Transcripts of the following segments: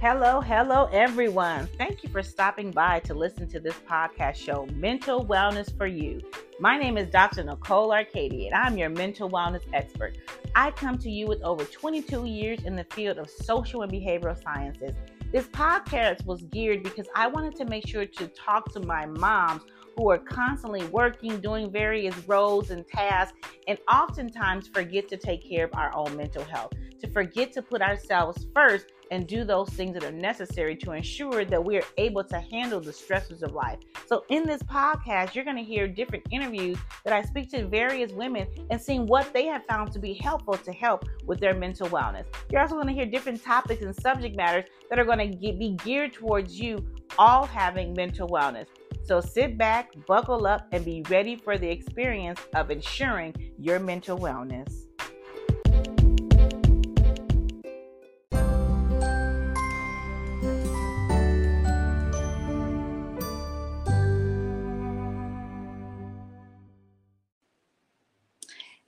Hello, hello, everyone. Thank you for stopping by to listen to this podcast show, Mental Wellness for You. My name is Dr. Nicole Arkadie, and I'm your mental wellness expert. I come to you with over 22 years in the field of social and behavioral sciences. This podcast was geared because I wanted to make sure to talk to my moms who are constantly working, doing various roles and tasks, and oftentimes forget to take care of our own mental health, to forget to put ourselves first and do those things that are necessary to ensure that we are able to handle the stresses of life. So, in this podcast, you're going to hear different interviews that I speak to various women and seeing what they have found to be helpful to help with their mental wellness. You're also going to hear different topics and subject matters that are going to be geared towards you all having mental wellness. So sit back, buckle up, and be ready for the experience of ensuring your mental wellness.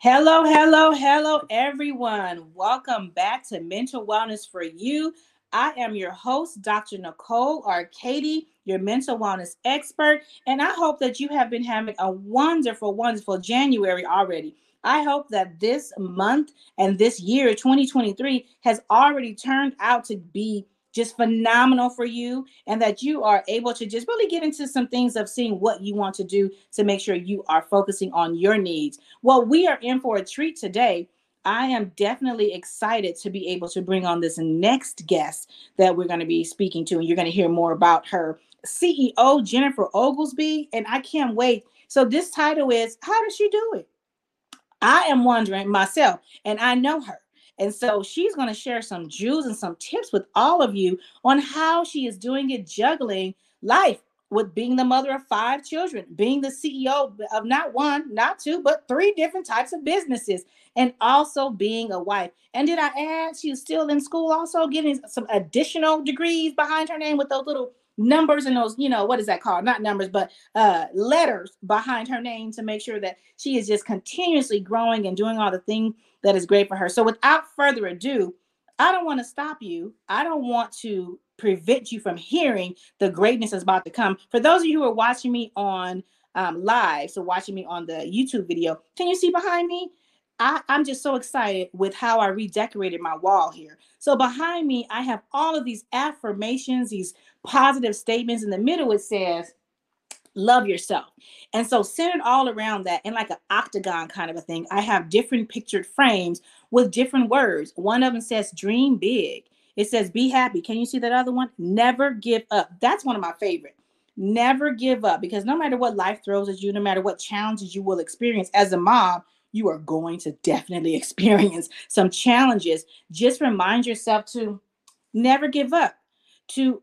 Hello, hello, hello, everyone. Welcome back to Mental Wellness for You. I am your host, Dr. Nicole Arkadie, your mental wellness expert, and I hope that you have been having a wonderful, wonderful January already. I hope that this month and this year, 2023, has already turned out to be just phenomenal for you and that you are able to just really get into some things of seeing what you want to do to make sure you are focusing on your needs. Well, we are in for a treat today. I am definitely excited to be able to bring on this next guest that we're going to be speaking to, and you're going to hear more about her. CEO Jennifer Oglesby, and I can't wait. So, this title is How Does She Do It? I am wondering myself, and I know her. And so she's going to share some jewels and some tips with all of you on how she is doing it, juggling life with being the mother of five children, being the CEO of not one, not two, but three different types of businesses, and also being a wife. And did I add she's still in school, also getting some additional degrees behind her name with those little numbers and those, you know, what is that called? Not numbers, but uh, letters behind her name to make sure that she is just continuously growing and doing all the thing that is great for her. So without further ado, I don't want to stop you. I don't want to prevent you from hearing the greatness that's about to come. For those of you who are watching me on um, live, so watching me on the YouTube video, can you see behind me? I, I'm just so excited with how I redecorated my wall here. So behind me, I have all of these affirmations, these positive statements. In the middle, it says, love yourself. And so centered all around that in like an octagon kind of a thing, I have different pictured frames with different words. One of them says dream big. It says be happy. Can you see that other one? Never give up. That's one of my favorite. Never give up because no matter what life throws at you, no matter what challenges you will experience as a mom, you are going to definitely experience some challenges. Just remind yourself to never give up, to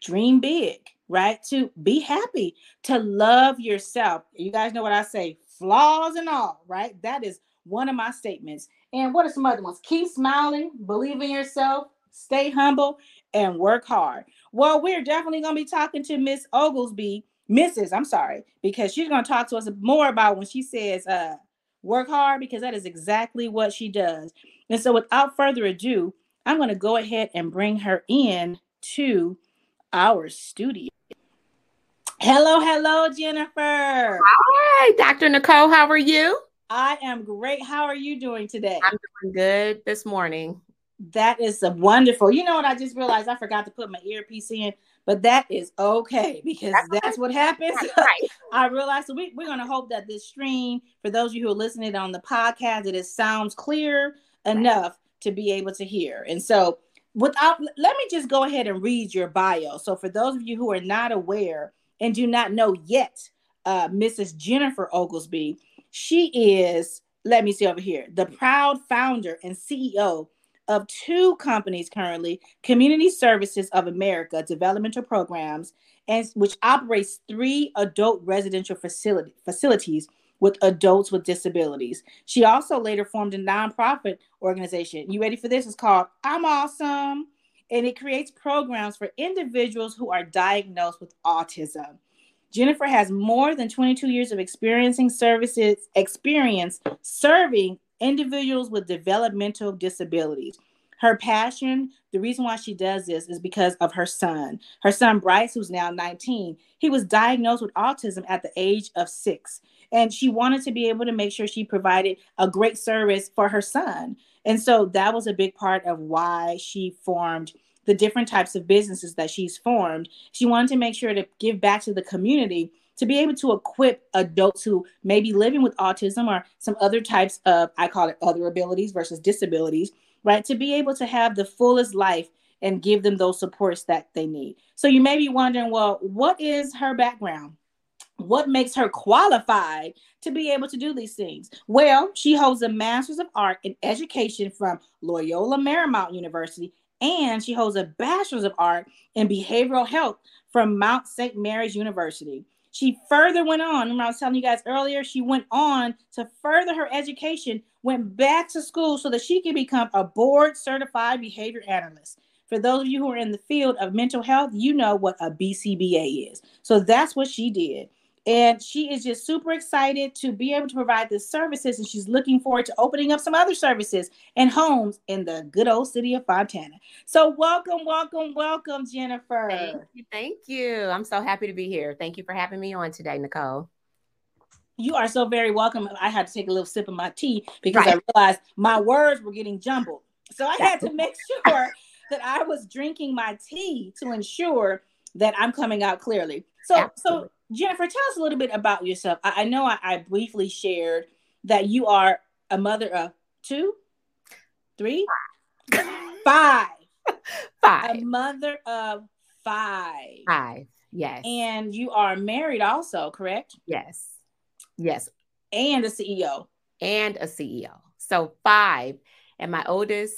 dream big, right? To be happy, to love yourself. You guys know what I say, flaws and all, right? That is one of my statements. And what are some other ones? Keep smiling, believe in yourself, stay humble, and work hard. Well, we're definitely going to be talking to Miss Oglesby, Mrs. I'm sorry, because she's going to talk to us more about when she says uh, work hard, because that is exactly what she does. And so, without further ado, I'm going to go ahead and bring her in to our studio. Hello, hello, Jennifer. Hi, Dr. Nicole. How are you? I am great. How are you doing today? I'm doing good this morning. That is a wonderful. You know what? I just realized I forgot to put my earpiece in, but that is okay because that's, that's what happens. Right. I realized so we, we're going to hope that this stream, for those of you who are listening on the podcast, that it sounds clear enough to be able to hear. And so, without, let me just go ahead and read your bio. So, for those of you who are not aware and do not know yet, uh, Mrs. Jennifer Oglesby, she is. Let me see over here. The proud founder and CEO of two companies currently Community Services of America Developmental Programs, and which operates three adult residential facility, facilities with adults with disabilities. She also later formed a nonprofit organization. You ready for this? It's called I'm Awesome. And it creates programs for individuals who are diagnosed with autism. Jennifer has more than 22 years of experiencing services experience serving individuals with developmental disabilities. her passion, the reason why she does this is because of her son. Her son, Bryce, who's now 19, he was diagnosed with autism at the age of six. And she wanted to be able to make sure she provided a great service for her son. And so that was a big part of why she formed the different types of businesses that she's formed. She wanted to make sure to give back to the community to be able to equip adults who may be living with autism or some other types of, I call it other abilities versus disabilities, right? To be able to have the fullest life and give them those supports that they need. So you may be wondering, well, what is her background? What makes her qualified to be able to do these things? Well, she holds a Master's of Art in Education from Loyola Marymount University, and she holds a Bachelor's of Art in Behavioral Health from Mount St. Mary's University. She further went on. Remember, I was telling you guys earlier, she went on to further her education, went back to school so that she could become a board certified behavior analyst. For those of you who are in the field of mental health, you know what a BCBA is. So that's what she did. And she is just super excited to be able to provide the services. And she's looking forward to opening up some other services and homes in the good old city of Fontana. So, welcome, welcome, welcome, Jennifer. Thank you. Thank you. I'm so happy to be here. Thank you for having me on today, Nicole. You are so very welcome. I had to take a little sip of my tea because right. I realized my words were getting jumbled. So, I had to make sure that I was drinking my tea to ensure that I'm coming out clearly. So, Absolutely. so Jennifer, tell us a little bit about yourself. I, I know I, I, briefly shared that you are a mother of two, three, five, five. A mother of five. Five. Yes. And you are married also, correct? Yes. Yes. And a CEO. And a CEO. So five. And my oldest,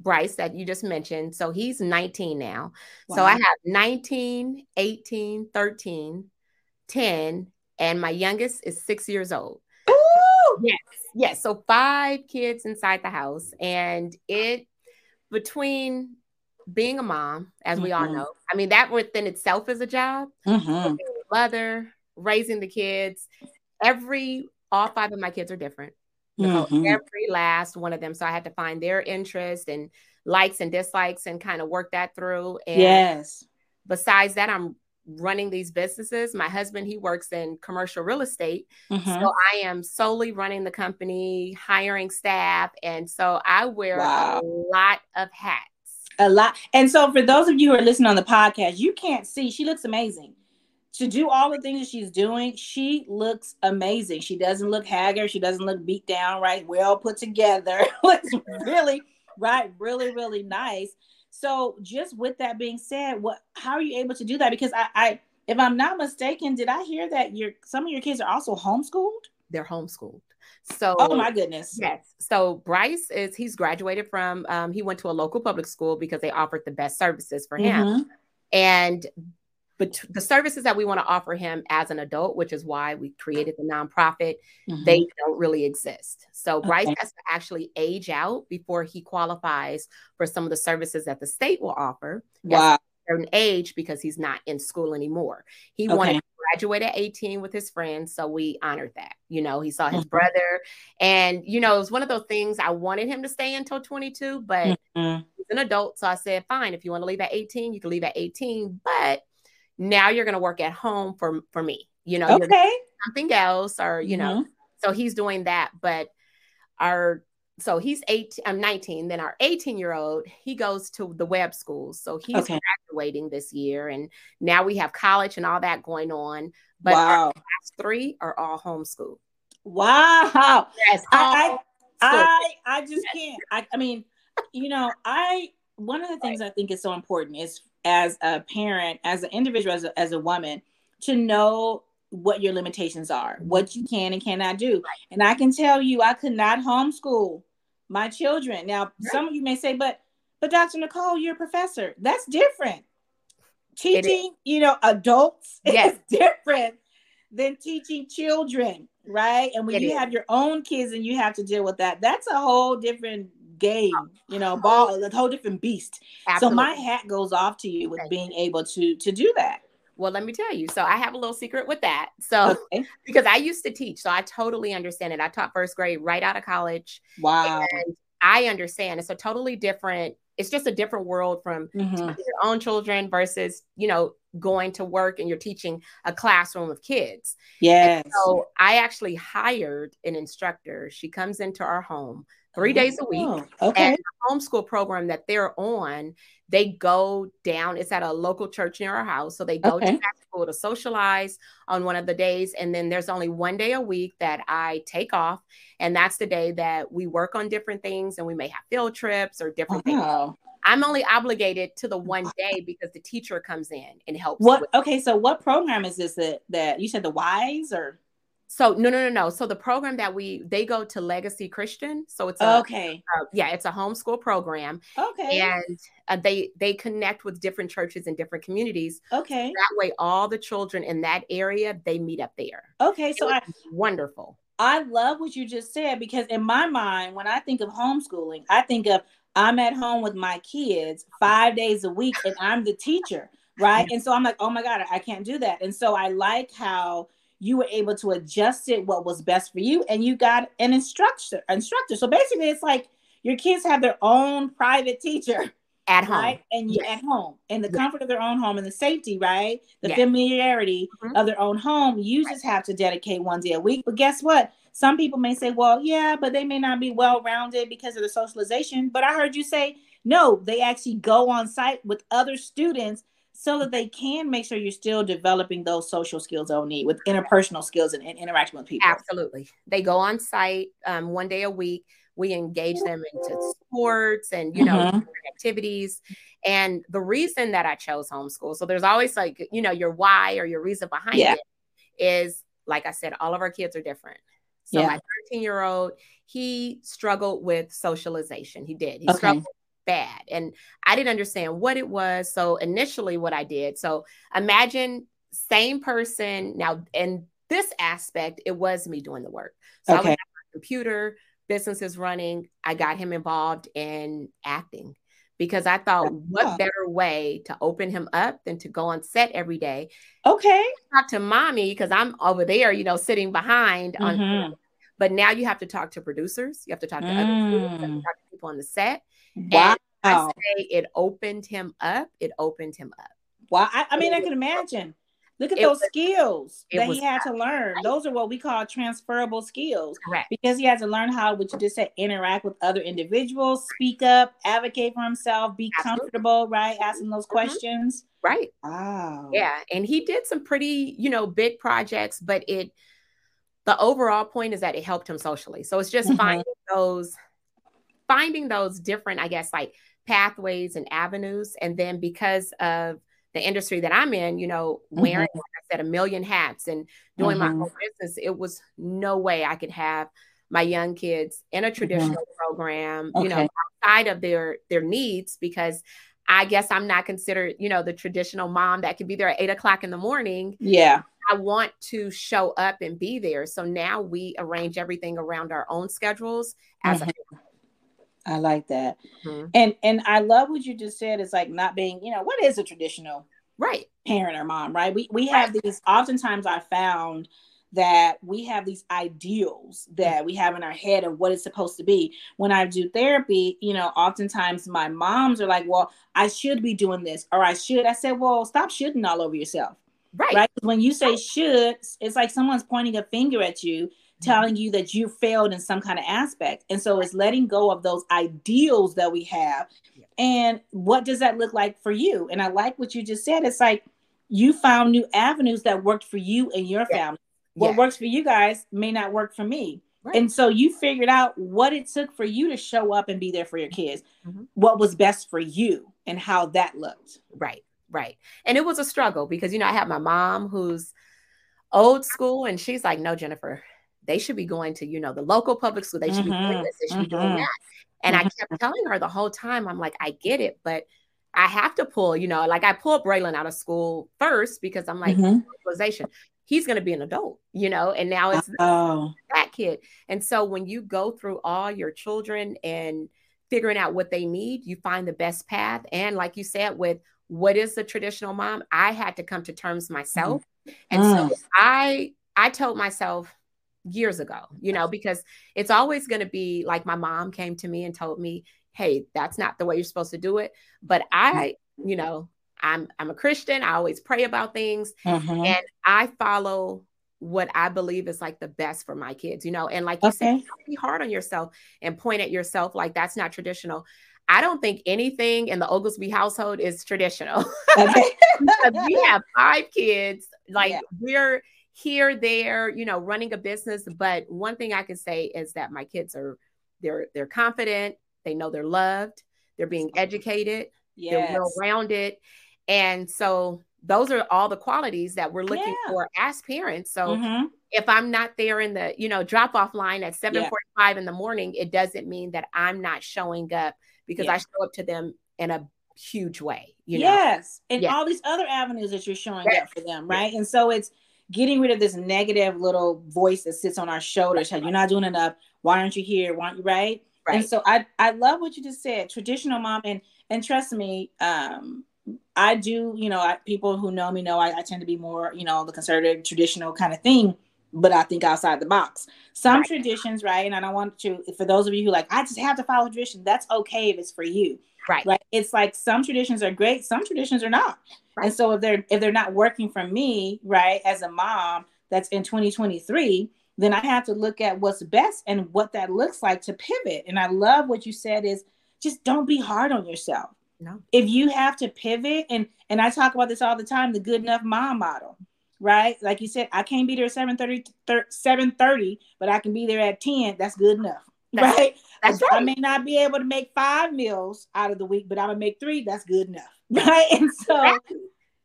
Bryce, that you just mentioned. So he's 19 now. Wow. So I have 19, 18, 13, 10, and my youngest is six years old. Ooh! Yes, yes. So five kids inside the house, and it between being a mom, as mm-hmm. we all mm-hmm. know, I mean that within itself is a job. Mm-hmm. Mother, raising the kids, every all five of my kids are different. Mm-hmm. Every last one of them. So I had to find their interest and likes and dislikes and kind of work that through. And yes. Besides that, I'm running these businesses. My husband, he works in commercial real estate. Mm-hmm. So I am solely running the company, hiring staff. And so I wear wow. a lot of hats. A lot. And so for those of you who are listening on the podcast, you can't see, she looks amazing. To do all the things that she's doing, she looks amazing. She doesn't look haggard. She doesn't look beat down, right? Well put together. looks really, right? Really, really nice. So just with that being said, what how are you able to do that? Because I, I if I'm not mistaken, did I hear that your some of your kids are also homeschooled? They're homeschooled. So oh my goodness. Yes. So Bryce is he's graduated from um, he went to a local public school because they offered the best services for him. Mm-hmm. And but the services that we want to offer him as an adult, which is why we created the nonprofit, mm-hmm. they don't really exist. So Bryce has to actually age out before he qualifies for some of the services that the state will offer. Wow. certain age because he's not in school anymore. He okay. wanted to graduate at 18 with his friends, so we honored that. You know, he saw his mm-hmm. brother, and you know, it was one of those things I wanted him to stay until 22, but mm-hmm. he's an adult, so I said, fine, if you want to leave at 18, you can leave at 18, but now you're going to work at home for for me you know okay something else or you mm-hmm. know so he's doing that but our so he's 18 i'm 19 then our 18 year old he goes to the Webb Schools so he's okay. graduating this year and now we have college and all that going on but wow. three are all homeschooled wow yes I, I, I i just can't I, I mean you know i one of the things right. i think is so important is as a parent, as an individual, as a, as a woman, to know what your limitations are, mm-hmm. what you can and cannot do. And I can tell you, I could not homeschool my children. Now, some of you may say, but but Dr. Nicole, you're a professor. That's different. Teaching, you know, adults yes. is different than teaching children, right? And when it you is. have your own kids and you have to deal with that, that's a whole different game, you know, ball, a whole different beast. Absolutely. So my hat goes off to you with Thank being you. able to to do that. Well, let me tell you. So I have a little secret with that. So okay. because I used to teach, so I totally understand it. I taught first grade right out of college. Wow. And I understand it's a totally different, it's just a different world from mm-hmm. your own children versus, you know, going to work and you're teaching a classroom of kids. Yes. And so I actually hired an instructor. She comes into our home three days a week. Oh, okay. And the homeschool program that they're on, they go down. It's at a local church near our house. So they go okay. to school to socialize on one of the days. And then there's only one day a week that I take off. And that's the day that we work on different things and we may have field trips or different wow. things. Oh. I'm only obligated to the one day because the teacher comes in and helps. What? Okay, so what program is this that, that you said the Wise or? So no, no, no, no. So the program that we they go to Legacy Christian. So it's a, okay. yeah, it's a homeschool program. Okay. And uh, they they connect with different churches and different communities. Okay. That way, all the children in that area they meet up there. Okay, so I, wonderful. I love what you just said because in my mind, when I think of homeschooling, I think of I'm at home with my kids five days a week and I'm the teacher, right? And so I'm like, oh my God, I can't do that. And so I like how you were able to adjust it what was best for you and you got an instructor instructor so basically it's like your kids have their own private teacher at home right and you yes. at home in the yes. comfort of their own home and the safety right the yes. familiarity mm-hmm. of their own home you right. just have to dedicate one day a week but guess what some people may say well yeah but they may not be well rounded because of the socialization but i heard you say no they actually go on site with other students so that they can make sure you're still developing those social skills they'll need with interpersonal skills and, and interaction with people. Absolutely. They go on site um, one day a week. We engage them into sports and, you know, mm-hmm. activities. And the reason that I chose homeschool, so there's always like, you know, your why or your reason behind yeah. it is, like I said, all of our kids are different. So yeah. my 13 year old, he struggled with socialization. He did. He okay. struggled bad. And I didn't understand what it was. So initially, what I did, so imagine same person. Now, in this aspect, it was me doing the work. So okay. I was at my computer, business is running. I got him involved in acting because I thought, what better way to open him up than to go on set every day? Okay. Talk to mommy because I'm over there, you know, sitting behind mm-hmm. on. But now you have to talk to producers. You have to talk to mm. other people, to talk to people on the set. Wow. I say it opened him up. It opened him up. Wow. I, I mean, I can imagine. Look at it those was, skills that he had to learn. Those are what we call transferable skills. Correct. Because he had to learn how, what you just said, interact with other individuals, speak up, advocate for himself, be Absolutely. comfortable, right? Asking those mm-hmm. questions. Right. Wow. Yeah. And he did some pretty, you know, big projects, but it, the overall point is that it helped him socially. So it's just mm-hmm. finding those finding those different, I guess, like pathways and avenues. And then because of the industry that I'm in, you know, wearing, mm-hmm. like I said, a million hats and doing mm-hmm. my own business, it was no way I could have my young kids in a mm-hmm. traditional mm-hmm. program, okay. you know, outside of their their needs because I guess I'm not considered, you know, the traditional mom that could be there at eight o'clock in the morning. Yeah. I want to show up and be there. So now we arrange everything around our own schedules as mm-hmm. a I like that. Mm-hmm. And and I love what you just said. It's like not being, you know, what is a traditional right parent or mom, right? We we have these oftentimes I found that we have these ideals that we have in our head of what it's supposed to be. When I do therapy, you know, oftentimes my moms are like, Well, I should be doing this, or I should. I said, Well, stop shooting all over yourself. Right. Right. When you say should, it's like someone's pointing a finger at you telling you that you failed in some kind of aspect. And so it's letting go of those ideals that we have. And what does that look like for you? And I like what you just said. It's like you found new avenues that worked for you and your family. What yeah. works for you guys may not work for me. Right. And so you figured out what it took for you to show up and be there for your kids, mm-hmm. what was best for you and how that looked. Right, right. And it was a struggle because, you know, I have my mom who's old school and she's like, no, Jennifer, they should be going to, you know, the local public school. They should mm-hmm. be doing this. They should mm-hmm. be doing mm-hmm. that. And mm-hmm. I kept telling her the whole time, I'm like, I get it, but I have to pull, you know, like I pulled Braylon out of school first because I'm like, socialization. Mm-hmm. He's going to be an adult, you know, and now it's oh. that kid. And so when you go through all your children and figuring out what they need, you find the best path. And like you said, with what is the traditional mom, I had to come to terms myself. And so mm. I I told myself years ago, you know, because it's always going to be like my mom came to me and told me, "Hey, that's not the way you're supposed to do it." But I, you know, I'm I'm a Christian. I always pray about things Mm-hmm. and I follow what I believe is like the best for my kids, you know. And like you said, Okay. don't be hard on yourself and point at yourself like that's not traditional. I don't think anything in the Oglesby household is traditional. Okay. we have five kids. Like Yeah. we're here, there, you know, running a business. But one thing I can say is that my kids are they're they're confident, they know they're loved, they're being educated, they're well rounded. And so those are all the qualities that we're looking Yeah. for as parents. So Mhm. if I'm not there in the, you know, drop off line at 7:45 in the morning, it doesn't mean that I'm not showing up because Yeah. I show up to them in a huge way, you know. yes. And Yeah. all these other avenues that you're showing Yes. up for them, right? And so it's getting rid of this negative little voice that sits on our shoulders. You're not doing enough. Why aren't you here? Why aren't you right? Right. And so I I love what you just said. Traditional mom and and trust me, um, I do. You know, I, people who know me know I, I tend to be more you know the conservative, traditional kind of thing. But I think outside the box. Some Right. traditions, right? And I don't want to. For those of you who like, I just have to follow tradition. That's okay if it's for you, right. right? It's like some traditions are great, some traditions are not. Right. And so if they're if they're not working for me, right, as a mom that's in 2023, then I have to look at what's best and what that looks like to pivot. And I love what you said is just don't be hard on yourself. No. If you have to pivot and and I talk about this all the time, the good enough mom model, right? Like you said, I can't be there at 7:30 7:30, but I can be there at 10. That's good enough. That's- right? That's I may not be able to make five meals out of the week, but I'm gonna make three. That's good enough, right? And so,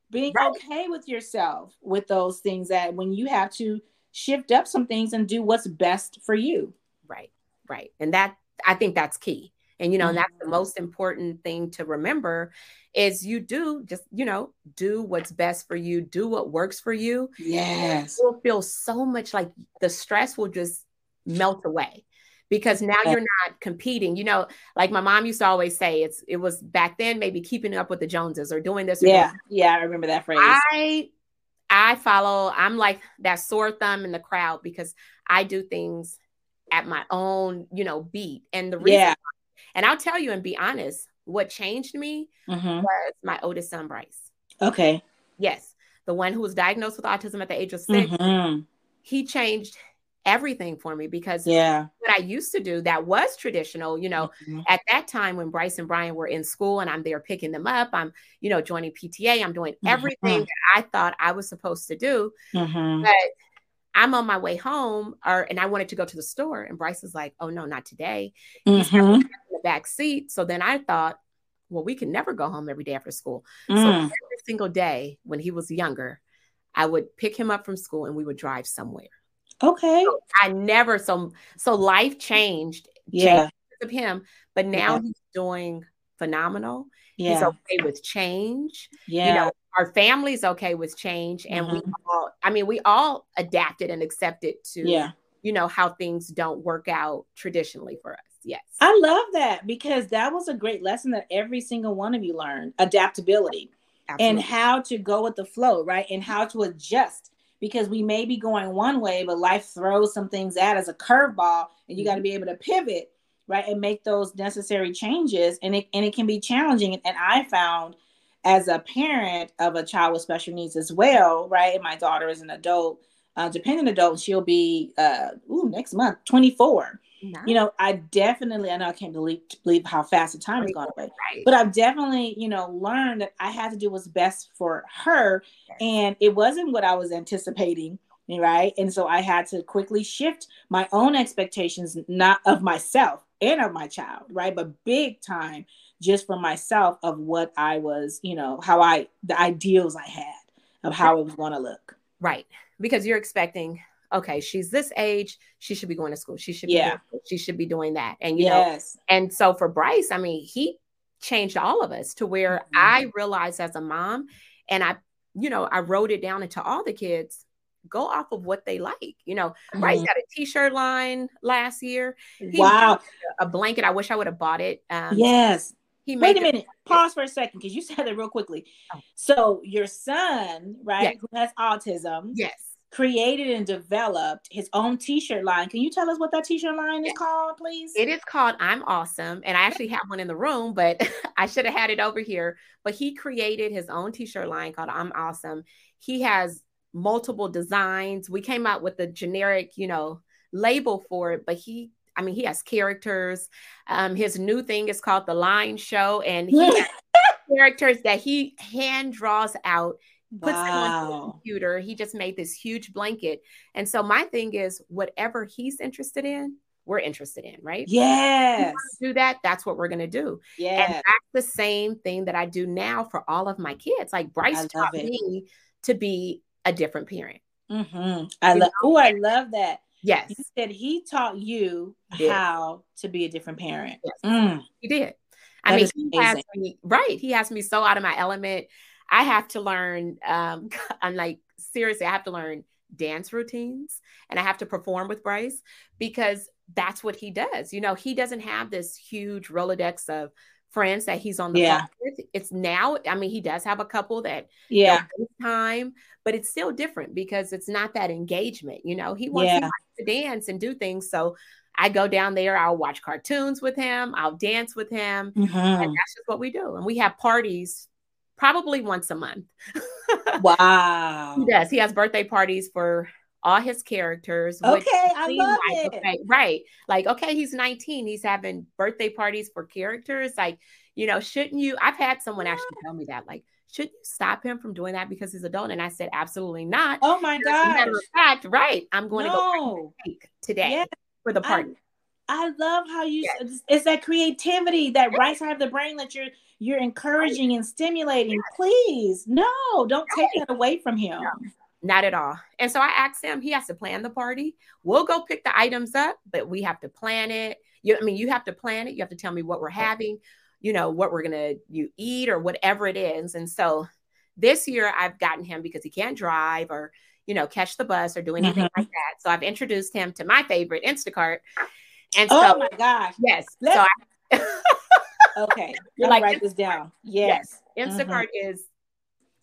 being Right. okay with yourself with those things that when you have to shift up some things and do what's best for you. Right, right. And that I think that's key. And you know, and that's the Mhm. most important thing to remember is you do just, you know, do what's best for you, do what works for you. Yes. You'll feel so much like the stress will just melt away because now you're not competing. You know, like my mom used to always say, it's it was back then maybe keeping up with the Joneses or doing this. Or doing Yeah. Yeah. I remember that phrase. I I follow, I'm like that sore thumb in the crowd because I do things at my own, you know, beat. And the reason yeah. and I'll tell you and be honest, what changed me Mhm. was my oldest son Bryce. Okay. Yes, the one who was diagnosed with autism at the age of 6 Mhm. he changed everything for me because Yeah. what I used to do that was traditional, you know, Mhm. at that time when Bryce and Brian were in school and I'm there picking them up, I'm, you know, joining PTA, I'm doing everything Mhm. that I thought I was supposed to do. Mhm. But I'm on my way home or and I wanted to go to the store and Bryce is like, "Oh no, not today." He's Mhm. in the back seat. So then I thought, well, we can never go home every day after school. So Mm. every single day when he was younger, I would pick him up from school and we would drive somewhere. Okay. I never so so life changed, Yeah. changed of him, but now Yeah. he's doing phenomenal. Yeah. He's okay with change. Yeah. You know, our family's okay with change, and we mm-hmm. all, I mean, we all adapted and accepted to, yeah. you know, how things don't work out traditionally for us. Yes. I love that because that was a great lesson that every single one of you learned adaptability and how to go with the flow, right? And how to adjust because we may be going one way, but life throws some things at us a curveball, and you got to be able to pivot, right? And make those necessary changes. And it, and it can be challenging. And I found as a parent of a child with special needs as well, right? And my daughter is an adult, uh, dependent adult, she'll be, uh, ooh, next month, 24 Nice. you know, I definitely, I know I can't believe believe how fast the time has gone away, right. but I've definitely, you know, learned that I had to do what's best for her, and it wasn't what I was anticipating, right? And so I had to quickly shift my own expectations, not of myself and of my child, right, but big time just for myself of what I was, you know, how I the ideals I had of how it was going to look. right. Because you're expecting, okay, she's this age, she should be going to school. She should be Yeah. doing she should be doing that. And you know, yes, And so for Bryce, I mean, he changed all of us to where Mhm. I realized as a mom, and I, you know, I wrote it down into all the kids go off of what they like. You know, Bryce Mhm. got a t-shirt line last year, He- wow, a blanket. I wish I would have bought it. Um, yes. he Wait a minute. Pause for a second because you said it real quickly. Oh. So your son, right, Yes. who has autism, Yes. Created and developed his own t-shirt line. Can you tell us what that t-shirt line is called, please? It is called I'm Awesome. And I actually have one in the room, but I should have had it over here. But he created his own t-shirt line called I'm Awesome. He has multiple designs. We came out with the generic, you know, label for it, but he I mean, he has characters. Um, his new thing is called the Line Show, and he has characters that he hand draws out puts wow. them on the computer. He just made this huge blanket. And so my thing is whatever he's interested in, we're interested in, right? Yes. Do that. That's what we're going to do. Yeah. And that's the same thing that I do now for all of my kids. Like Bryce taught it. me to be a different parent. Mm-hmm. I love. Oh, I love that. Yes. He said he taught you how to be a different parent. Yes. Mm. He did. I that mean, he has me, right. He has me so out of my element. I have to learn, um, I'm like, seriously, I have to learn dance routines and I have to perform with Bryce because that's what he does. You know, he doesn't have this huge Rolodex of friends that he's on the yeah. with. It's now, I mean, he does have a couple that yeah time, but it's still different because it's not that engagement. You know, he wants yeah. to dance and do things. So I go down there, I'll watch cartoons with him, I'll dance with him, mm-hmm. and that's just what we do. And we have parties probably once a month. wow. He does. He has birthday parties for all his characters. Okay, I love like, it. Okay, right. Like, okay, he's 19. He's having birthday parties for characters. Like, you know, shouldn't you? I've had someone actually tell me that, like, should you stop him from doing that because he's adult? And I said, absolutely not. Oh my god! Matter of fact, right? I'm going no. to go today yes. for the party. I, I love how you. Yes. It's that creativity, that right side of the brain that you're you're encouraging and stimulating. Please, no, don't take that away from him. No, not at all. And so I asked him, he has to plan the party. We'll go pick the items up, but we have to plan it. You, I mean, you have to plan it. You have to tell me what we're having, you know, what we're gonna you eat or whatever it is. And so this year I've gotten him because he can't drive or you know catch the bus or do anything mm-hmm. like that. So I've introduced him to my favorite Instacart. And so, oh my gosh, yes. Let's, so I, Okay, you like write this down. Yes, yes. Instacart mm-hmm. is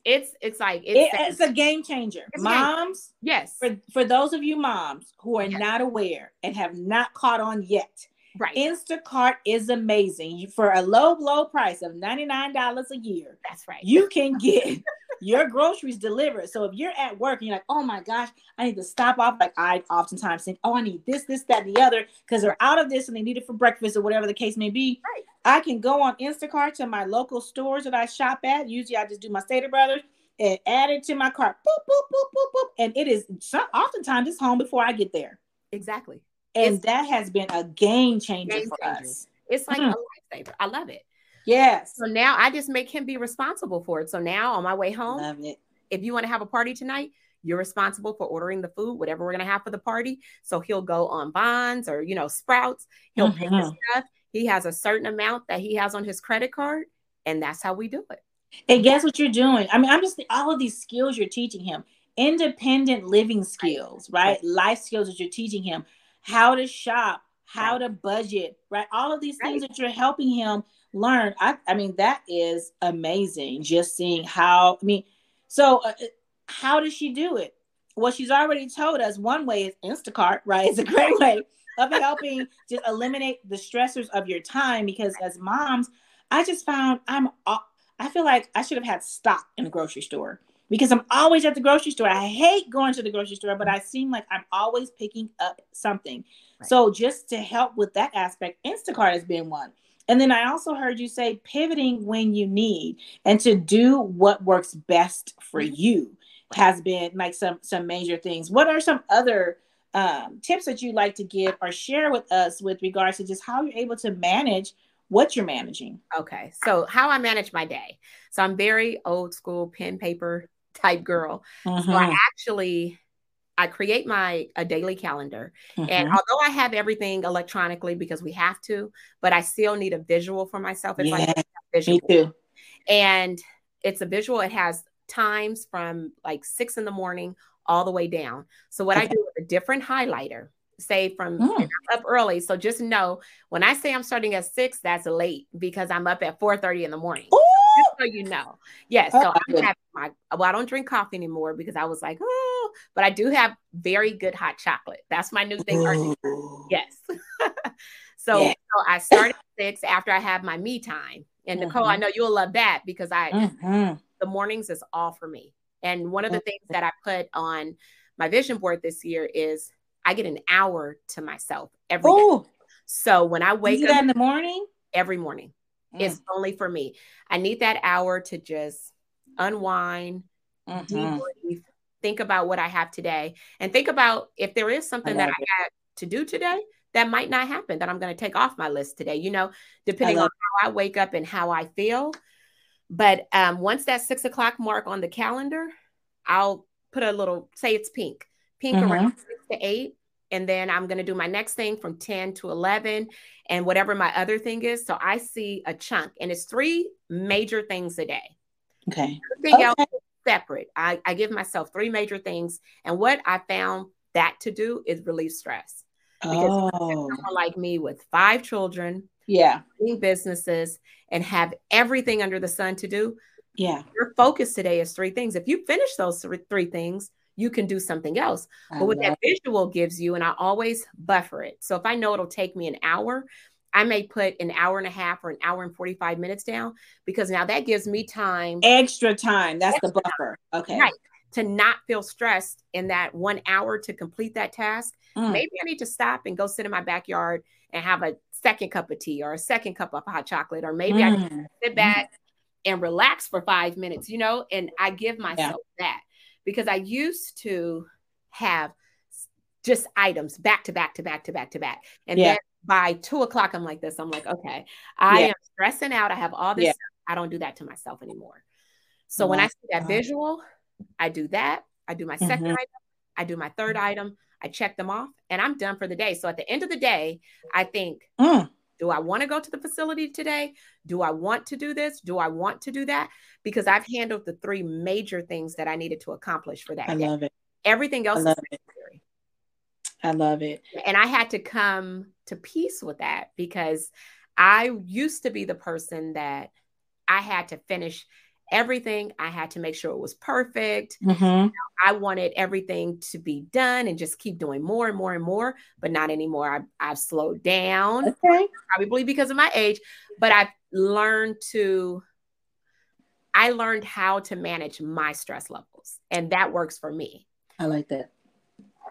it's it's like it's, it, it's a game changer. It's moms, game. yes. For for those of you moms who are yes. not aware and have not caught on yet, right? Instacart is amazing for a low low price of ninety nine dollars a year. That's right. You can get your groceries delivered. So if you're at work and you're like, oh my gosh, I need to stop off, like I oftentimes think, oh, I need this, this, that, and the other, because they're out of this and they need it for breakfast or whatever the case may be. Right. I can go on Instacart to my local stores that I shop at. Usually I just do my Stater Brothers and add it to my cart. Boop, boop, boop, boop, boop. And it is oftentimes it's home before I get there. Exactly. And it's, that has been a game changer game for changer. us. It's like mm. a lifesaver. I love it. Yes. So now I just make him be responsible for it. So now on my way home, if you want to have a party tonight, you're responsible for ordering the food, whatever we're gonna have for the party. So he'll go on Vons or you know Sprouts. He'll mm-hmm. pick the stuff. He has a certain amount that he has on his credit card, and that's how we do it. And guess what you're doing? I mean, I'm just all of these skills you're teaching him, independent living skills, right? right? Life skills that you're teaching him, how to shop, how right. to budget, right? All of these things right. that you're helping him learn. I, I mean, that is amazing. Just seeing how, I mean, so uh, how does she do it? Well, she's already told us one way is Instacart, right? It's a great way of helping just eliminate the stressors of your time because as moms, I just found I'm, I feel like I should have had stock in the grocery store because I'm always at the grocery store. I hate going to the grocery store, but I seem like I'm always picking up something. Right. So just to help with that aspect, Instacart has been one. And then I also heard you say pivoting when you need and to do what works best for you has been like some some major things. What are some other um, tips that you like to give or share with us with regards to just how you're able to manage what you're managing? Okay, so how I manage my day. So I'm very old school pen paper type girl. Mm-hmm. So I mm-hmm. actually I create my a daily calendar. Mm-hmm. And although I have everything electronically because we have to, but I still need a visual for myself. It's yeah, like visual. Me too. And it's a visual. It has times from like six in the morning all the way down. So what okay. I do with a different highlighter, say from mm. up early. So just know when I say I'm starting at six, that's late because I'm up at 4 30 in the morning. Ooh, so you know. Yes. Yeah, so oh, I'm having my well, I don't drink coffee anymore because I was like, oh, but I do have very good hot chocolate. That's my new thing. Yes. so, yeah. so I started six after I have my me time. And Nicole, mm-hmm. I know you'll love that because I mm-hmm. the mornings is all for me. And one of the things that I put on my vision board this year is I get an hour to myself every Ooh. day. So when I wake up in the morning, every morning, mm. it's only for me. I need that hour to just unwind, mm-hmm. debrief, think about what I have today, and think about if there is something I that I had to do today that might not happen that I'm going to take off my list today, you know, depending on how I wake up and how I feel. But um, once that six o'clock mark on the calendar, I'll put a little, say it's pink, pink mm-hmm. around six to eight. And then I'm going to do my next thing from 10 to 11 and whatever my other thing is. So I see a chunk and it's three major things a day. Okay. Everything okay. else separate. I, I give myself three major things. And what I found that to do is relieve stress. Because oh. someone like me with five children, yeah, businesses, and have everything under the sun to do. Yeah. Your focus today is three things. If you finish those three things, you can do something else. I but what that visual gives you, and I always buffer it. So if I know it'll take me an hour, I may put an hour and a half or an hour and 45 minutes down because now that gives me time. Extra time. That's extra the buffer. Time. Okay. Right. To not feel stressed in that one hour to complete that task. Mm. Maybe I need to stop and go sit in my backyard and have a second cup of tea or a second cup of hot chocolate. Or maybe mm. I sit back and relax for five minutes, you know, and I give myself yeah. that because I used to have just items back to back to back to back to back. And yeah. then by two o'clock, I'm like this. I'm like, okay, I yeah. am stressing out. I have all this. Yeah. I don't do that to myself anymore. So when I see that visual, I do that. I do my 2nd mm-hmm. item. I do my third item. I check them off and I'm done for the day. So at the end of the day, I think, mm. do I want to go to the facility today? Do I want to do this? Do I want to do that? Because I've handled the three major things that I needed to accomplish for that I day. love it. Everything else I love it. I love it. And I had to come to peace with that because I used to be the person that I had to finish everything. I had to make sure it was perfect. Mm-hmm. I wanted everything to be done and just keep doing more and more and more, but not anymore. I, have slowed down, okay. probably because of my age, but I've learned to. I learned how to manage my stress levels, and that works for me. I like that.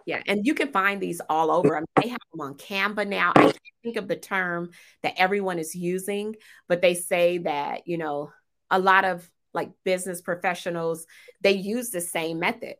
Yeah, and you can find these all over. I mean, they have them on Canva now. I can't think of the term that everyone is using, but they say that you know a lot of like business professionals, they use the same method.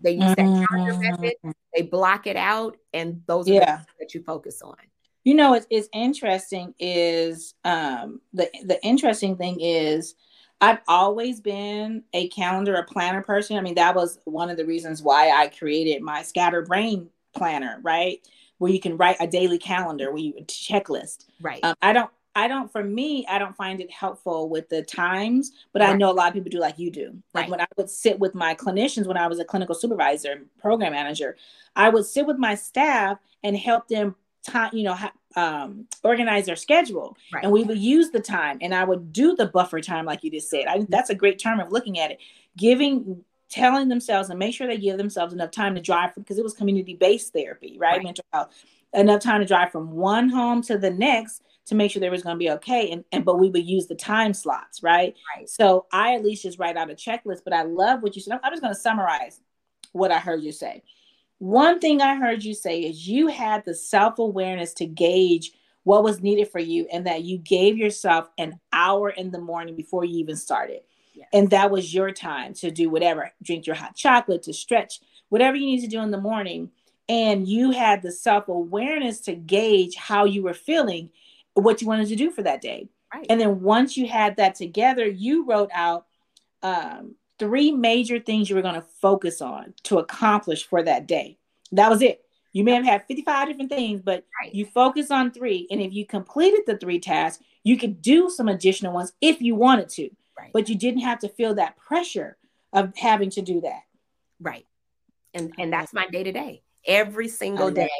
They use that calendar method, mm-hmm. they block it out, and those are yeah. that you focus on. You know, it's, it's interesting is um, the the interesting thing is I've always been a calendar, a planner person. I mean, that was one of the reasons why I created my Scatterbrain planner, right? Where you can write a daily calendar, where you checklist. Right. Um, I don't. I don't. For me, I don't find it helpful with the times, but right. I know a lot of people do like you do. Like right. when I would sit with my clinicians when I was a clinical supervisor, and program manager, I would sit with my staff and help them time, you know, um, organize their schedule, right. and we would use the time, and I would do the buffer time, like you just said. I that's a great term of looking at it, giving, telling themselves, and make sure they give themselves enough time to drive because it was community based therapy, right? right? Mental health, enough time to drive from one home to the next to make sure there was going to be okay, and and but we would use the time slots, right? Right. So I at least just write out a checklist, but I love what you said. I'm just going to summarize what I heard you say one thing I heard you say is you had the self awareness to gauge what was needed for you and that you gave yourself an hour in the morning before you even started. Yes. And that was your time to do whatever, drink your hot chocolate, to stretch, whatever you need to do in the morning. And you had the self awareness to gauge how you were feeling, what you wanted to do for that day. Right. And then once you had that together, you wrote out um, three major things you were going to focus on to accomplish for that day. That was it. You may have had 55 different things, but right. you focus on three. And if you completed the three tasks, you could do some additional ones if you wanted to, right. but you didn't have to feel that pressure of having to do that. Right. And and that's my day to day. Every single day.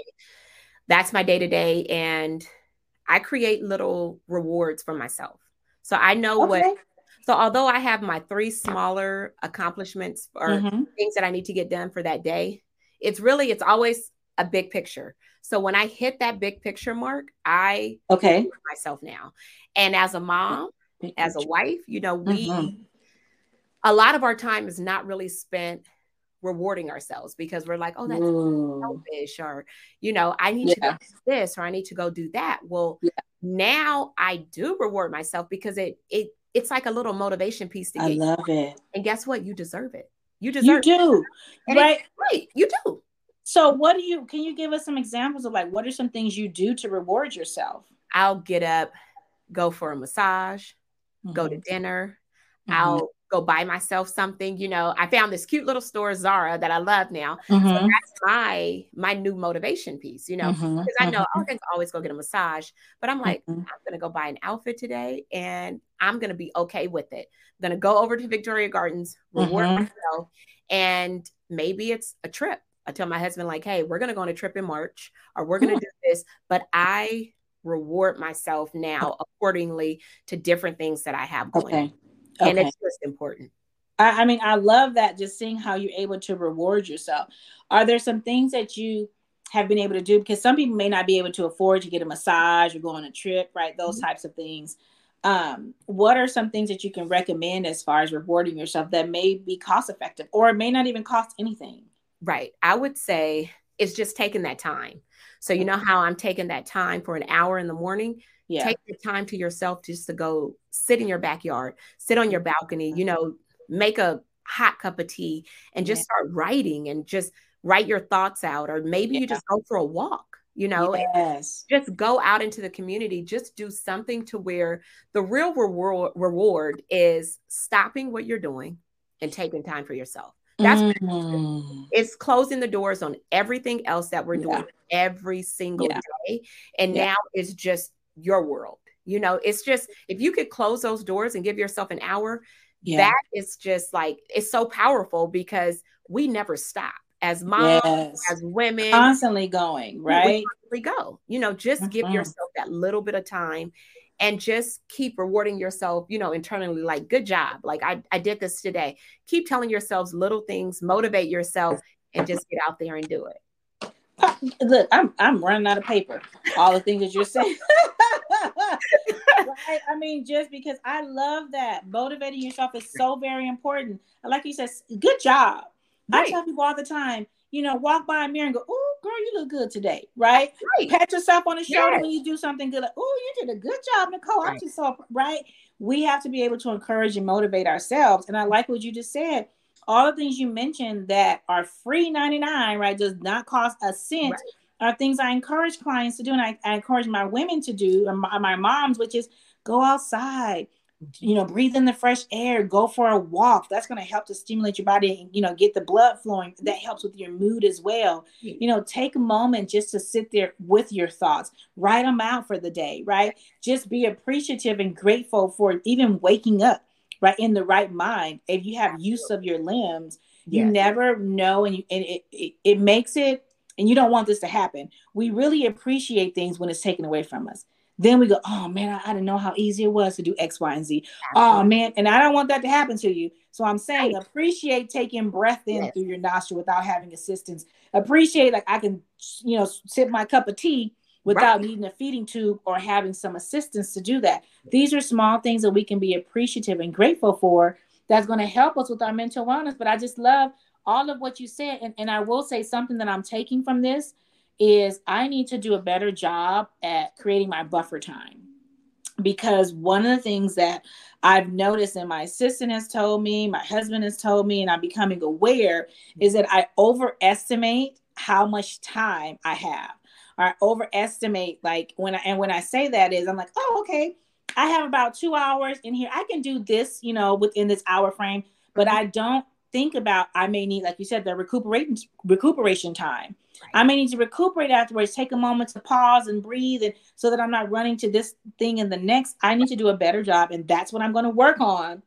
That's my day to day. And I create little rewards for myself. So I know okay. what So although I have my three smaller accomplishments or mm-hmm. things that I need to get done for that day, it's really it's always a big picture. So when I hit that big picture mark, I okay myself now. And as a mom, as a wife, you know, we mm-hmm. a lot of our time is not really spent rewarding ourselves because we're like, oh, that's selfish, or you know, I need yeah. to do this or I need to go do that. Well, yeah. now I do reward myself because it it it's like a little motivation piece to get. I love you. it. And guess what? You deserve it. You deserve. You do, right? Right. You do. So, what do you? Can you give us some examples of like what are some things you do to reward yourself? I'll get up, go for a massage, mm-hmm. go to mm-hmm. dinner. Mm-hmm. I'll go buy myself something. You know, I found this cute little store Zara that I love now. Mm-hmm. So that's my my new motivation piece. You know, because mm-hmm. I know I can always go get a massage, but I'm like, mm-hmm. I'm gonna go buy an outfit today, and I'm gonna be okay with it. I'm gonna go over to Victoria Gardens, reward mm-hmm. myself, and maybe it's a trip. I tell my husband like, hey, we're gonna go on a trip in March, or we're gonna do this, but I reward myself now accordingly to different things that I have going. Okay. Okay. And it's just important. I, I mean, I love that just seeing how you're able to reward yourself. Are there some things that you have been able to do? Because some people may not be able to afford to get a massage or go on a trip, right? Those mm-hmm. types of things. Um, what are some things that you can recommend as far as rewarding yourself that may be cost effective or it may not even cost anything? Right. I would say it's just taking that time. So you know how I'm taking that time for an hour in the morning? Yeah. Take the time to yourself just to go sit in your backyard, sit on your balcony, you know, make a hot cup of tea and just yeah. start writing and just write your thoughts out. Or maybe yeah. you just go for a walk you know yes. just go out into the community just do something to where the real reward reward is stopping what you're doing and taking time for yourself that's mm. it's closing the doors on everything else that we're doing yeah. every single yeah. day and yeah. now it's just your world. You know, it's just if you could close those doors and give yourself an hour, yeah. that is just like it's so powerful because we never stop as moms, yes. as women, constantly going, right? We go. You know, just mm-hmm. give yourself that little bit of time and just keep rewarding yourself, you know, internally, like, good job. Like, I, I did this today. Keep telling yourselves little things, motivate yourself, and just get out there and do it. Look, I'm I'm running out of paper. All the things that you're saying. right? I mean, just because I love that motivating yourself is so very important. like you said, good job. Right. I tell people all the time, you know, walk by a mirror and go, "Oh, girl, you look good today," right? right. Pat yourself on the shoulder yes. when you do something good. Like, "Oh, you did a good job, Nicole." Right. I'm just so right. We have to be able to encourage and motivate ourselves. And I mm-hmm. like what you just said all the things you mentioned that are free 99, right, does not cost a cent. Right. Are things I encourage clients to do, and I, I encourage my women to do, and my, my moms, which is go outside, you know, breathe in the fresh air, go for a walk. That's going to help to stimulate your body and, you know, get the blood flowing. That helps with your mood as well. You know, take a moment just to sit there with your thoughts, write them out for the day, right? Just be appreciative and grateful for even waking up right in the right mind if you have use of your limbs you yeah. never know and, you, and it, it, it makes it and you don't want this to happen we really appreciate things when it's taken away from us then we go oh man i, I didn't know how easy it was to do x y and z oh, Absolutely. oh man and i don't want that to happen to you so i'm saying right. appreciate taking breath in yes. through your nostril without having assistance appreciate like i can you know sip my cup of tea without right. needing a feeding tube or having some assistance to do that. These are small things that we can be appreciative and grateful for that's going to help us with our mental wellness. But I just love all of what you said. And, and I will say something that I'm taking from this is I need to do a better job at creating my buffer time. Because one of the things that I've noticed, and my assistant has told me, my husband has told me, and I'm becoming aware, is that I overestimate how much time I have or I overestimate like when I and when I say that is I'm like, oh, okay, I have about two hours in here. I can do this, you know, within this hour frame, but. I don't think about I may need, like you said, the recuperation recuperation time. Right. I may need to recuperate afterwards, take a moment to pause and breathe, and so that I'm not running to this thing and the next. I need to do a better job, and that's what I'm going to work on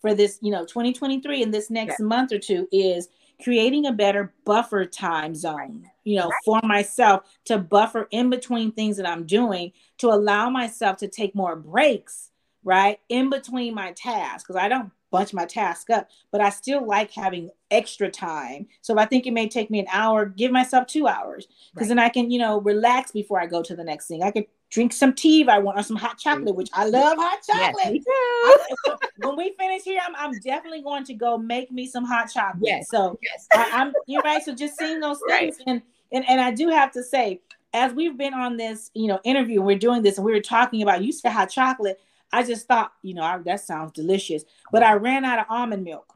for this, you know, 2023 and this next yeah. month or two is creating a better buffer time zone, you know, right. for myself to buffer in between things that I'm doing to allow myself to take more breaks right? In between my tasks, because I don't bunch my task up, but I still like having extra time. So if I think it may take me an hour, give myself two hours because right. then I can, you know, relax before I go to the next thing. I could drink some tea if I want or some hot chocolate, which I love hot chocolate. Yes, when we finish here, I'm, I'm definitely going to go make me some hot chocolate. Yes. So yes. I, am you're right. So just seeing those things right. and, and and I do have to say, as we've been on this, you know, interview, we're doing this and we were talking about you said hot chocolate. I just thought, you know, I, that sounds delicious, but I ran out of almond milk.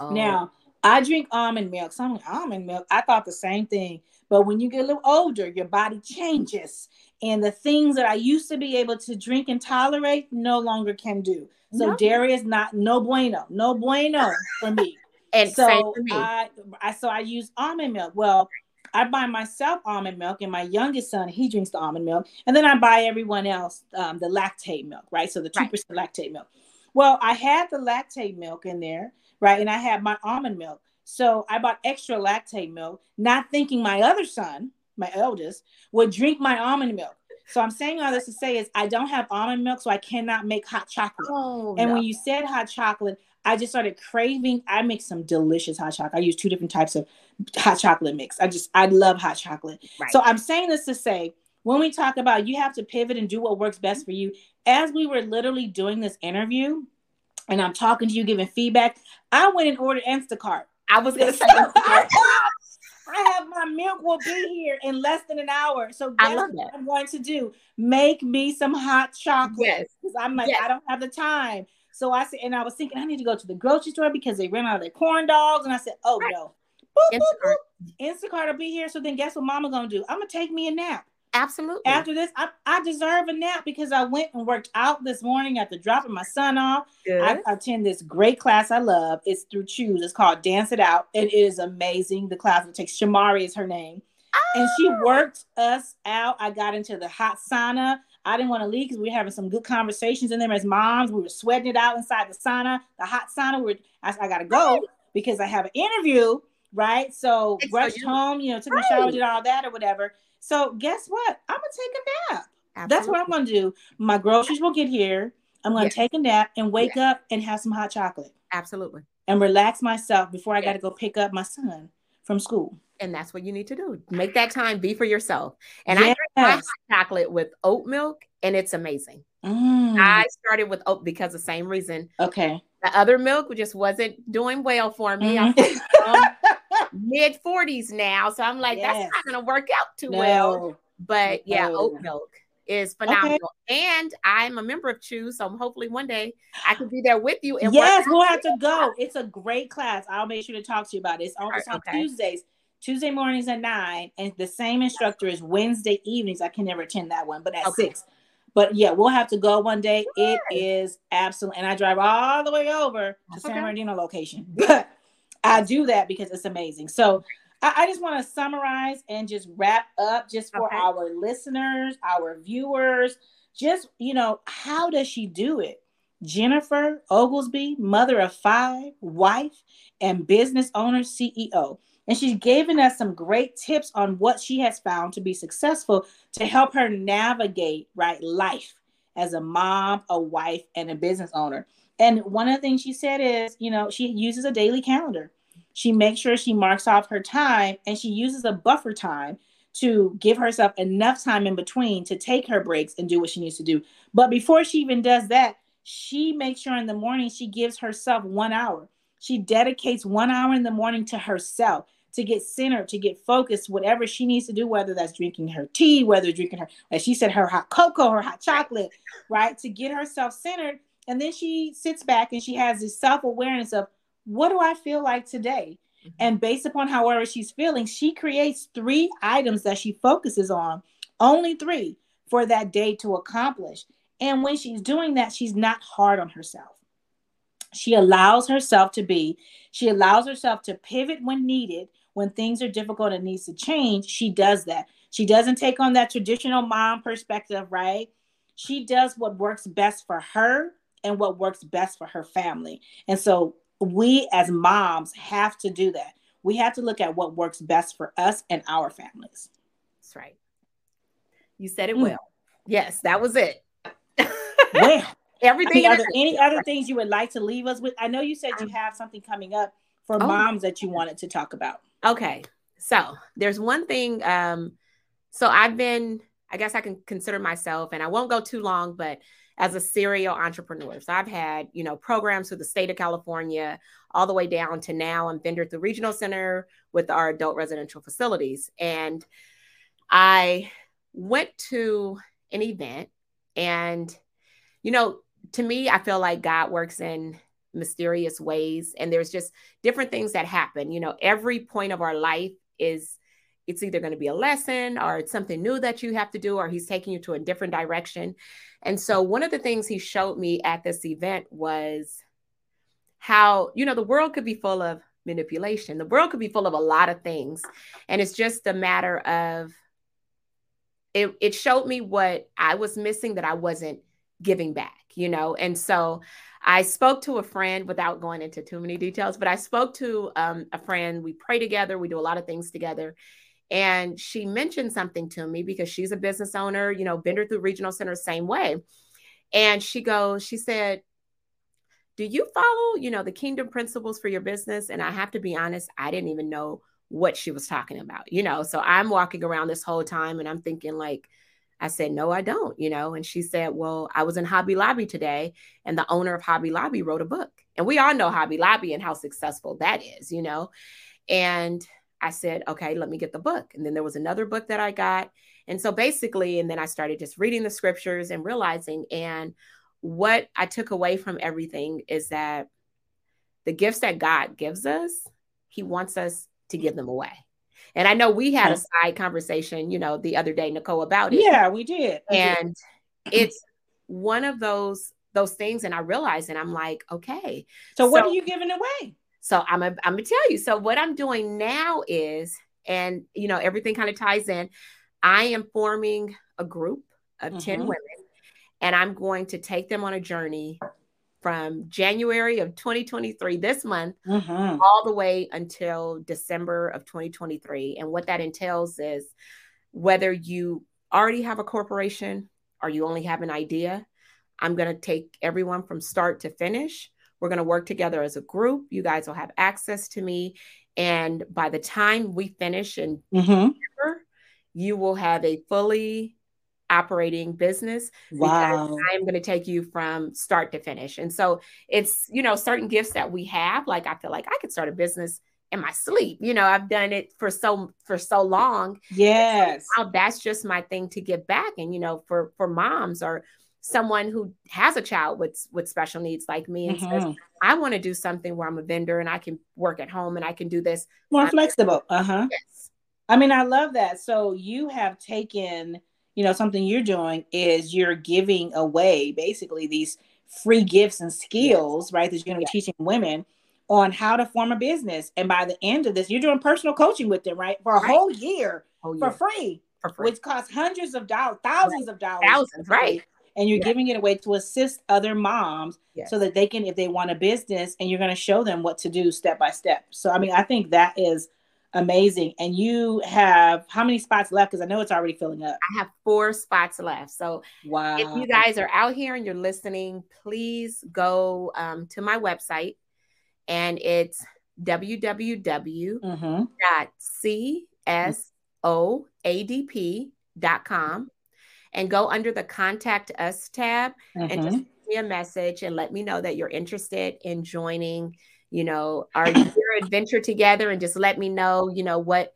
Oh. Now I drink almond milk. Some almond milk. I thought the same thing, but when you get a little older, your body changes, and the things that I used to be able to drink and tolerate no longer can do. So no. dairy is not no bueno, no bueno for me. and so me. I, I so I use almond milk. Well, I buy myself almond milk, and my youngest son he drinks the almond milk, and then I buy everyone else um, the Lactaid milk, right? So the two percent right. Lactaid milk. Well, I had the Lactaid milk in there, right, and I had my almond milk. So I bought extra Lactaid milk, not thinking my other son, my eldest, would drink my almond milk. So I'm saying all this to say is I don't have almond milk, so I cannot make hot chocolate. Oh, and no. when you said hot chocolate, I just started craving. I make some delicious hot chocolate. I use two different types of hot chocolate mix. I just I love hot chocolate. Right. So I'm saying this to say when we talk about you have to pivot and do what works best for you, as we were literally doing this interview and I'm talking to you, giving feedback, I went and ordered Instacart. I was gonna say I have my milk will be here in less than an hour. So guess what that. I'm going to do? Make me some hot chocolate. Yes. Because I'm like, yes. I don't have the time. So I said, and I was thinking I need to go to the grocery store because they ran out of their corn dogs. And I said, oh right. no. Boop, Instacart. Boop, boop. Instacart will be here. So then guess what mama gonna do? I'm gonna take me a nap. Absolutely. After this, I, I deserve a nap because I went and worked out this morning after dropping my son off. Good. I, I attend this great class I love. It's through Chuze. It's called Dance It Out. And it is amazing. The class will takes Shamari is her name. And she ah. worked us out. I got into the hot sauna. I didn't want to leave because we were having some good conversations in there as moms. We were sweating it out inside the sauna, the hot sauna. We I, I got to go because I have an interview, right? So it's rushed so home, you know, took right. a shower, did all that or whatever. So guess what? I'm gonna take a nap. Absolutely. That's what I'm gonna do. My groceries will get here. I'm gonna yes. take a nap and wake yes. up and have some hot chocolate. Absolutely. And relax myself before I yes. got to go pick up my son from school and that's what you need to do. Make that time be for yourself. And yes. I drink hot chocolate with oat milk, and it's amazing. Mm. I started with oat because the same reason. Okay. The other milk just wasn't doing well for me. Mm. I'm mid 40s now, so I'm like, yes. that's not going to work out too no. well. But yeah, no. oat milk is phenomenal. Okay. And I'm a member of Chuze, so hopefully one day I can be there with you. And yes, we'll have to go. It's a great class. I'll make sure to talk to you about it. It's on, it's on okay. Tuesdays. Tuesday mornings at nine, and the same instructor is Wednesday evenings. I can never attend that one, but at okay. six. But yeah, we'll have to go one day. Sure. It is absolutely, and I drive all the way over to San Bernardino location. But I do that because it's amazing. So I, I just want to summarize and just wrap up just for okay. our listeners, our viewers. Just you know, how does she do it? Jennifer Oglesby, mother of five, wife, and business owner, CEO. And she's given us some great tips on what she has found to be successful to help her navigate right life as a mom, a wife, and a business owner. And one of the things she said is, you know, she uses a daily calendar. She makes sure she marks off her time and she uses a buffer time to give herself enough time in between to take her breaks and do what she needs to do. But before she even does that, she makes sure in the morning she gives herself one hour. She dedicates one hour in the morning to herself to get centered, to get focused, whatever she needs to do, whether that's drinking her tea, whether drinking her, as she said, her hot cocoa, her hot chocolate, right? To get herself centered. And then she sits back and she has this self awareness of what do I feel like today? Mm-hmm. And based upon however she's feeling, she creates three items that she focuses on, only three for that day to accomplish. And when she's doing that, she's not hard on herself. She allows herself to be, she allows herself to pivot when needed. When things are difficult and needs to change, she does that. She doesn't take on that traditional mom perspective, right? She does what works best for her and what works best for her family. And so we as moms have to do that. We have to look at what works best for us and our families. That's right. You said it mm. well. Yes, that was it. well, everything. I mean, are there any other things you would like to leave us with? I know you said you have something coming up for oh. moms that you wanted to talk about. Okay. So there's one thing. Um, so I've been, I guess I can consider myself, and I won't go too long, but as a serial entrepreneur. So I've had, you know, programs through the state of California all the way down to now I'm vendor through regional center with our adult residential facilities. And I went to an event and, you know, to me, I feel like God works in mysterious ways and there's just different things that happen. You know, every point of our life is it's either going to be a lesson or it's something new that you have to do or he's taking you to a different direction. And so one of the things he showed me at this event was how, you know, the world could be full of manipulation. The world could be full of a lot of things. And it's just a matter of it, it showed me what I was missing that I wasn't giving back, you know? And so I spoke to a friend without going into too many details, but I spoke to um, a friend. We pray together, we do a lot of things together. And she mentioned something to me because she's a business owner, you know, vendor through regional center, same way. And she goes, she said, Do you follow, you know, the kingdom principles for your business? And I have to be honest, I didn't even know what she was talking about, you know. So I'm walking around this whole time and I'm thinking, like, I said, no, I don't, you know. And she said, well, I was in Hobby Lobby today, and the owner of Hobby Lobby wrote a book. And we all know Hobby Lobby and how successful that is, you know. And I said, okay, let me get the book. And then there was another book that I got. And so basically, and then I started just reading the scriptures and realizing, and what I took away from everything is that the gifts that God gives us, He wants us to give them away. And I know we had a side conversation, you know, the other day, Nicole, about it. Yeah, we did. and it's one of those those things, and I realized, and I'm like, okay. So, so what are you giving away? So I'm a, I'm gonna tell you. So what I'm doing now is, and you know, everything kind of ties in. I am forming a group of mm-hmm. 10 women, and I'm going to take them on a journey from January of 2023, this month, mm-hmm. all the way until December of 2023. And what that entails is whether you already have a corporation or you only have an idea, I'm going to take everyone from start to finish. We're going to work together as a group. You guys will have access to me. And by the time we finish in mm-hmm. December, you will have a fully operating business. Wow. I'm going to take you from start to finish. And so it's, you know, certain gifts that we have. Like I feel like I could start a business in my sleep. You know, I've done it for so for so long. Yes. So that's just my thing to give back. And you know, for for moms or someone who has a child with with special needs like me and mm-hmm. says, I want to do something where I'm a vendor and I can work at home and I can do this more I'm, flexible. Uh-huh. Yes. I mean, I love that. So you have taken you know something you're doing is you're giving away basically these free gifts and skills right that you're going to be teaching women on how to form a business and by the end of this you're doing personal coaching with them right for a right. whole, year, whole year, for free for free which costs hundreds of dollars thousands right. of dollars thousands right and you're yeah. giving it away to assist other moms yes. so that they can if they want a business and you're going to show them what to do step by step so i mean i think that is Amazing. And you have how many spots left? Because I know it's already filling up. I have four spots left. So wow. if you guys are out here and you're listening, please go um, to my website and it's www.csoadp.com and go under the contact us tab mm-hmm. and just mm-hmm. me a message and let me know that you're interested in joining you know, our year adventure together and just let me know, you know, what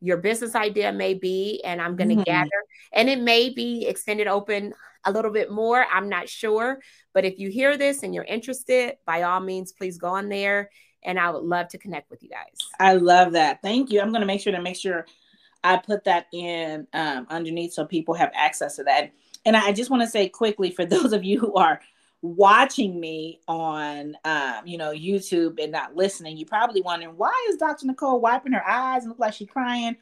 your business idea may be. And I'm going to mm-hmm. gather, and it may be extended open a little bit more. I'm not sure. But if you hear this and you're interested, by all means, please go on there. And I would love to connect with you guys. I love that. Thank you. I'm going to make sure to make sure I put that in um, underneath so people have access to that. And I just want to say quickly for those of you who are watching me on um, you know YouTube and not listening, you're probably wondering why is Dr. Nicole wiping her eyes and look like she's crying.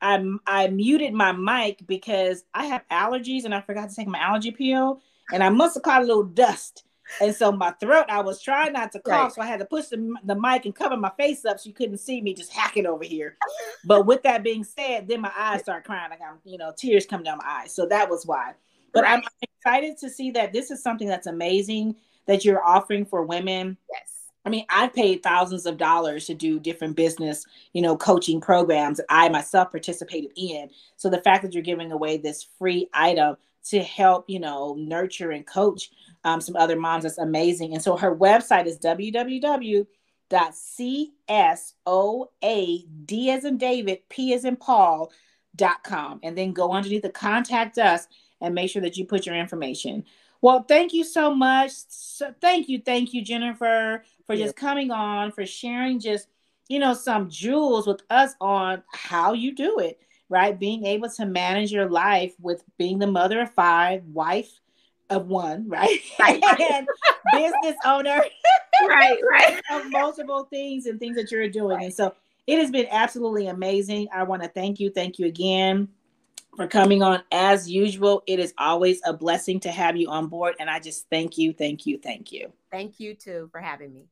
I I muted my mic because I have allergies and I forgot to take my allergy pill and I must have caught a little dust. And so my throat, I was trying not to cough, right. so I had to push the, the mic and cover my face up so you couldn't see me just hacking over here. But with that being said, then my eyes start crying, like I'm, you know, tears come down my eyes. So that was why. But right. I'm excited to see that this is something that's amazing that you're offering for women. Yes. I mean, I've paid thousands of dollars to do different business, you know, coaching programs that I myself participated in. So the fact that you're giving away this free item to help, you know, nurture and coach um, some other moms, that's amazing. And so her website is www dot c s o a d as in David, p as in Paul dot com, and then go underneath the contact us and make sure that you put your information. Well, thank you so much. So, thank you, thank you, Jennifer, for just coming on, for sharing just you know some jewels with us on how you do it. Right, being able to manage your life with being the mother of five, wife of one, right? Right. and business owner. right, right. of multiple things and things that you're doing. Right. And so it has been absolutely amazing. I want to thank you. Thank you again for coming on as usual. It is always a blessing to have you on board. And I just thank you, thank you, thank you. Thank you too for having me.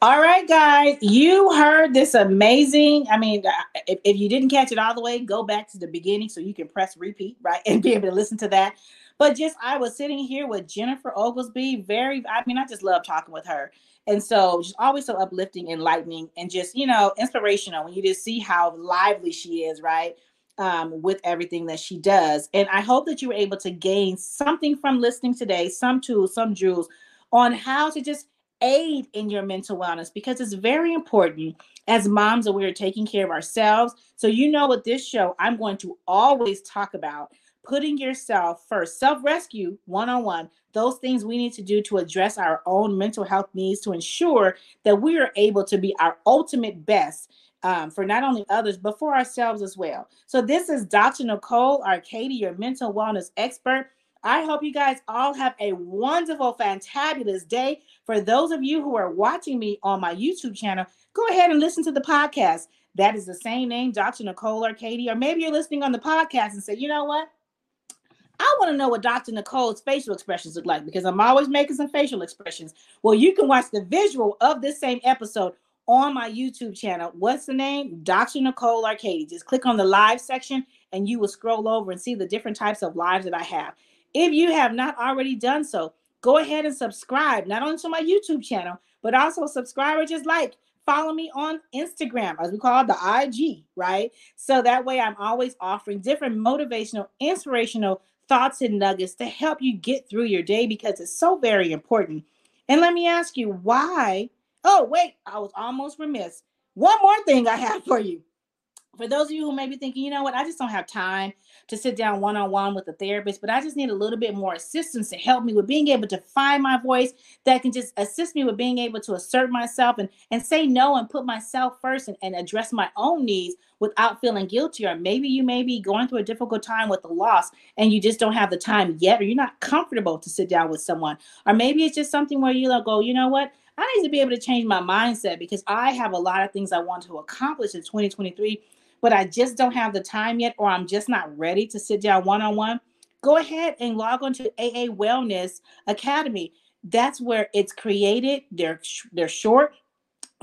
All right, guys, you heard this amazing. I mean, uh, if, if, you didn't catch it all the way, go back to the beginning so you can press repeat, right, and be able to listen to that. But just, I was sitting here with Jennifer Oglesby. Very, I mean, I just love talking with her. And so, just always so uplifting, enlightening, and just, you know, inspirational when you just see how lively she is, right? Um, with everything that she does. And I hope that you were able to gain something from listening today, some tools, some jewels on how to just aid in your mental wellness because it's very important as moms that we are taking care of ourselves. So, you know, with this show, I'm going to always talk about putting yourself first, self rescue one on one, those things we need to do to address our own mental health needs to ensure that we are able to be our ultimate best. Um, for not only others, but for ourselves as well. So, this is Dr. Nicole Arkadie, your mental wellness expert. I hope you guys all have a wonderful, fantabulous day. For those of you who are watching me on my YouTube channel, go ahead and listen to the podcast. That is the same name, Dr. Nicole Arkadie. Or maybe you're listening on the podcast and say, you know what? I want to know what Dr. Nicole's facial expressions look like because I'm always making some facial expressions. Well, you can watch the visual of this same episode on my YouTube channel. What's the name? Dr. Nicole Arkadie. Just click on the live section and you will scroll over and see the different types of lives that I have. If you have not already done so, go ahead and subscribe, not only to my YouTube channel, but also subscribe or just like follow me on Instagram, as we call it the IG, right? So that way I'm always offering different motivational, inspirational thoughts and nuggets to help you get through your day because it's so very important. And let me ask you why. Oh, wait, I was almost remiss. One more thing I have for you for those of you who may be thinking, you know what, I just don't have time to sit down one on one with a therapist, but I just need a little bit more assistance to help me with being able to find my voice that can just assist me with being able to assert myself and, and say no and put myself first and, and address my own needs without feeling guilty. Or maybe you may be going through a difficult time with the loss and you just don't have the time yet, or you're not comfortable to sit down with someone. Or maybe it's just something where you like, go, you know what? I need to be able to change my mindset because I have a lot of things I want to accomplish in 2023 but I just don't have the time yet, or I'm just not ready to sit down one on one, go ahead and log on to AA Wellness Academy. That's where it's created. They're they're short,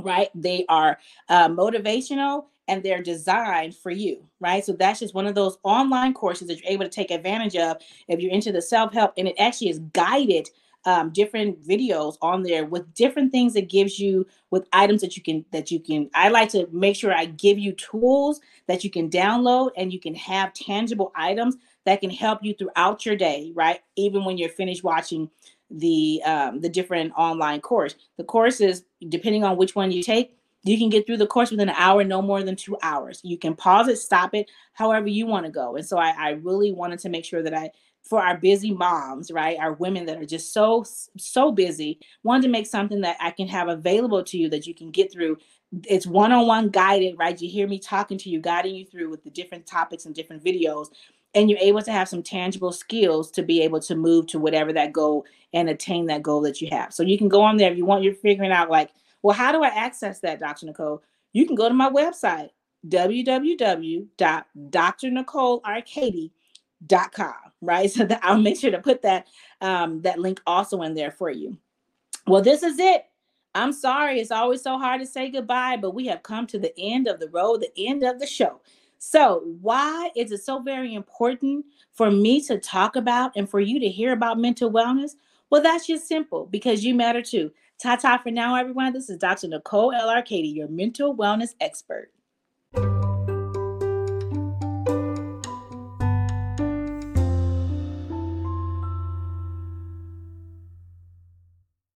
right? They are uh, motivational and they're designed for you, right? So that's just one of those online courses that you're able to take advantage of if you're into the self help, and it actually is guided um, different videos on there with different things that gives you with items that you can that you can i like to make sure i give you tools that you can download and you can have tangible items that can help you throughout your day right? Even when you're finished watching the um, the different online course. The course is depending on which one you take you can get through the course within an hour no more than two hours. You can pause it stop it however you want to go. And so I, I really wanted to make sure that i for our busy moms, right? Our women that are just so so busy, wanted to make something that I can have available to you that you can get through. It's one-on-one guided, right? You hear me talking to you, guiding you through with the different topics and different videos, and you're able to have some tangible skills to be able to move to whatever that goal and attain that goal that you have. So you can go on there if you want. You're figuring out like, well, how do I access that, Dr. Nicole? You can go to my website www.drnicolearkadie.com dot com right? So i'll make sure to put that um, that link also in there for you. Well this is it. I'm sorry it's always so hard to say goodbye but we have come to the end of the road the end of the show. So why is it so very important for me to talk about and for you to hear about mental wellness? Well that's just simple because you matter too. Ta ta for now everyone. This is dr nicole L. R. Katie, your mental wellness expert.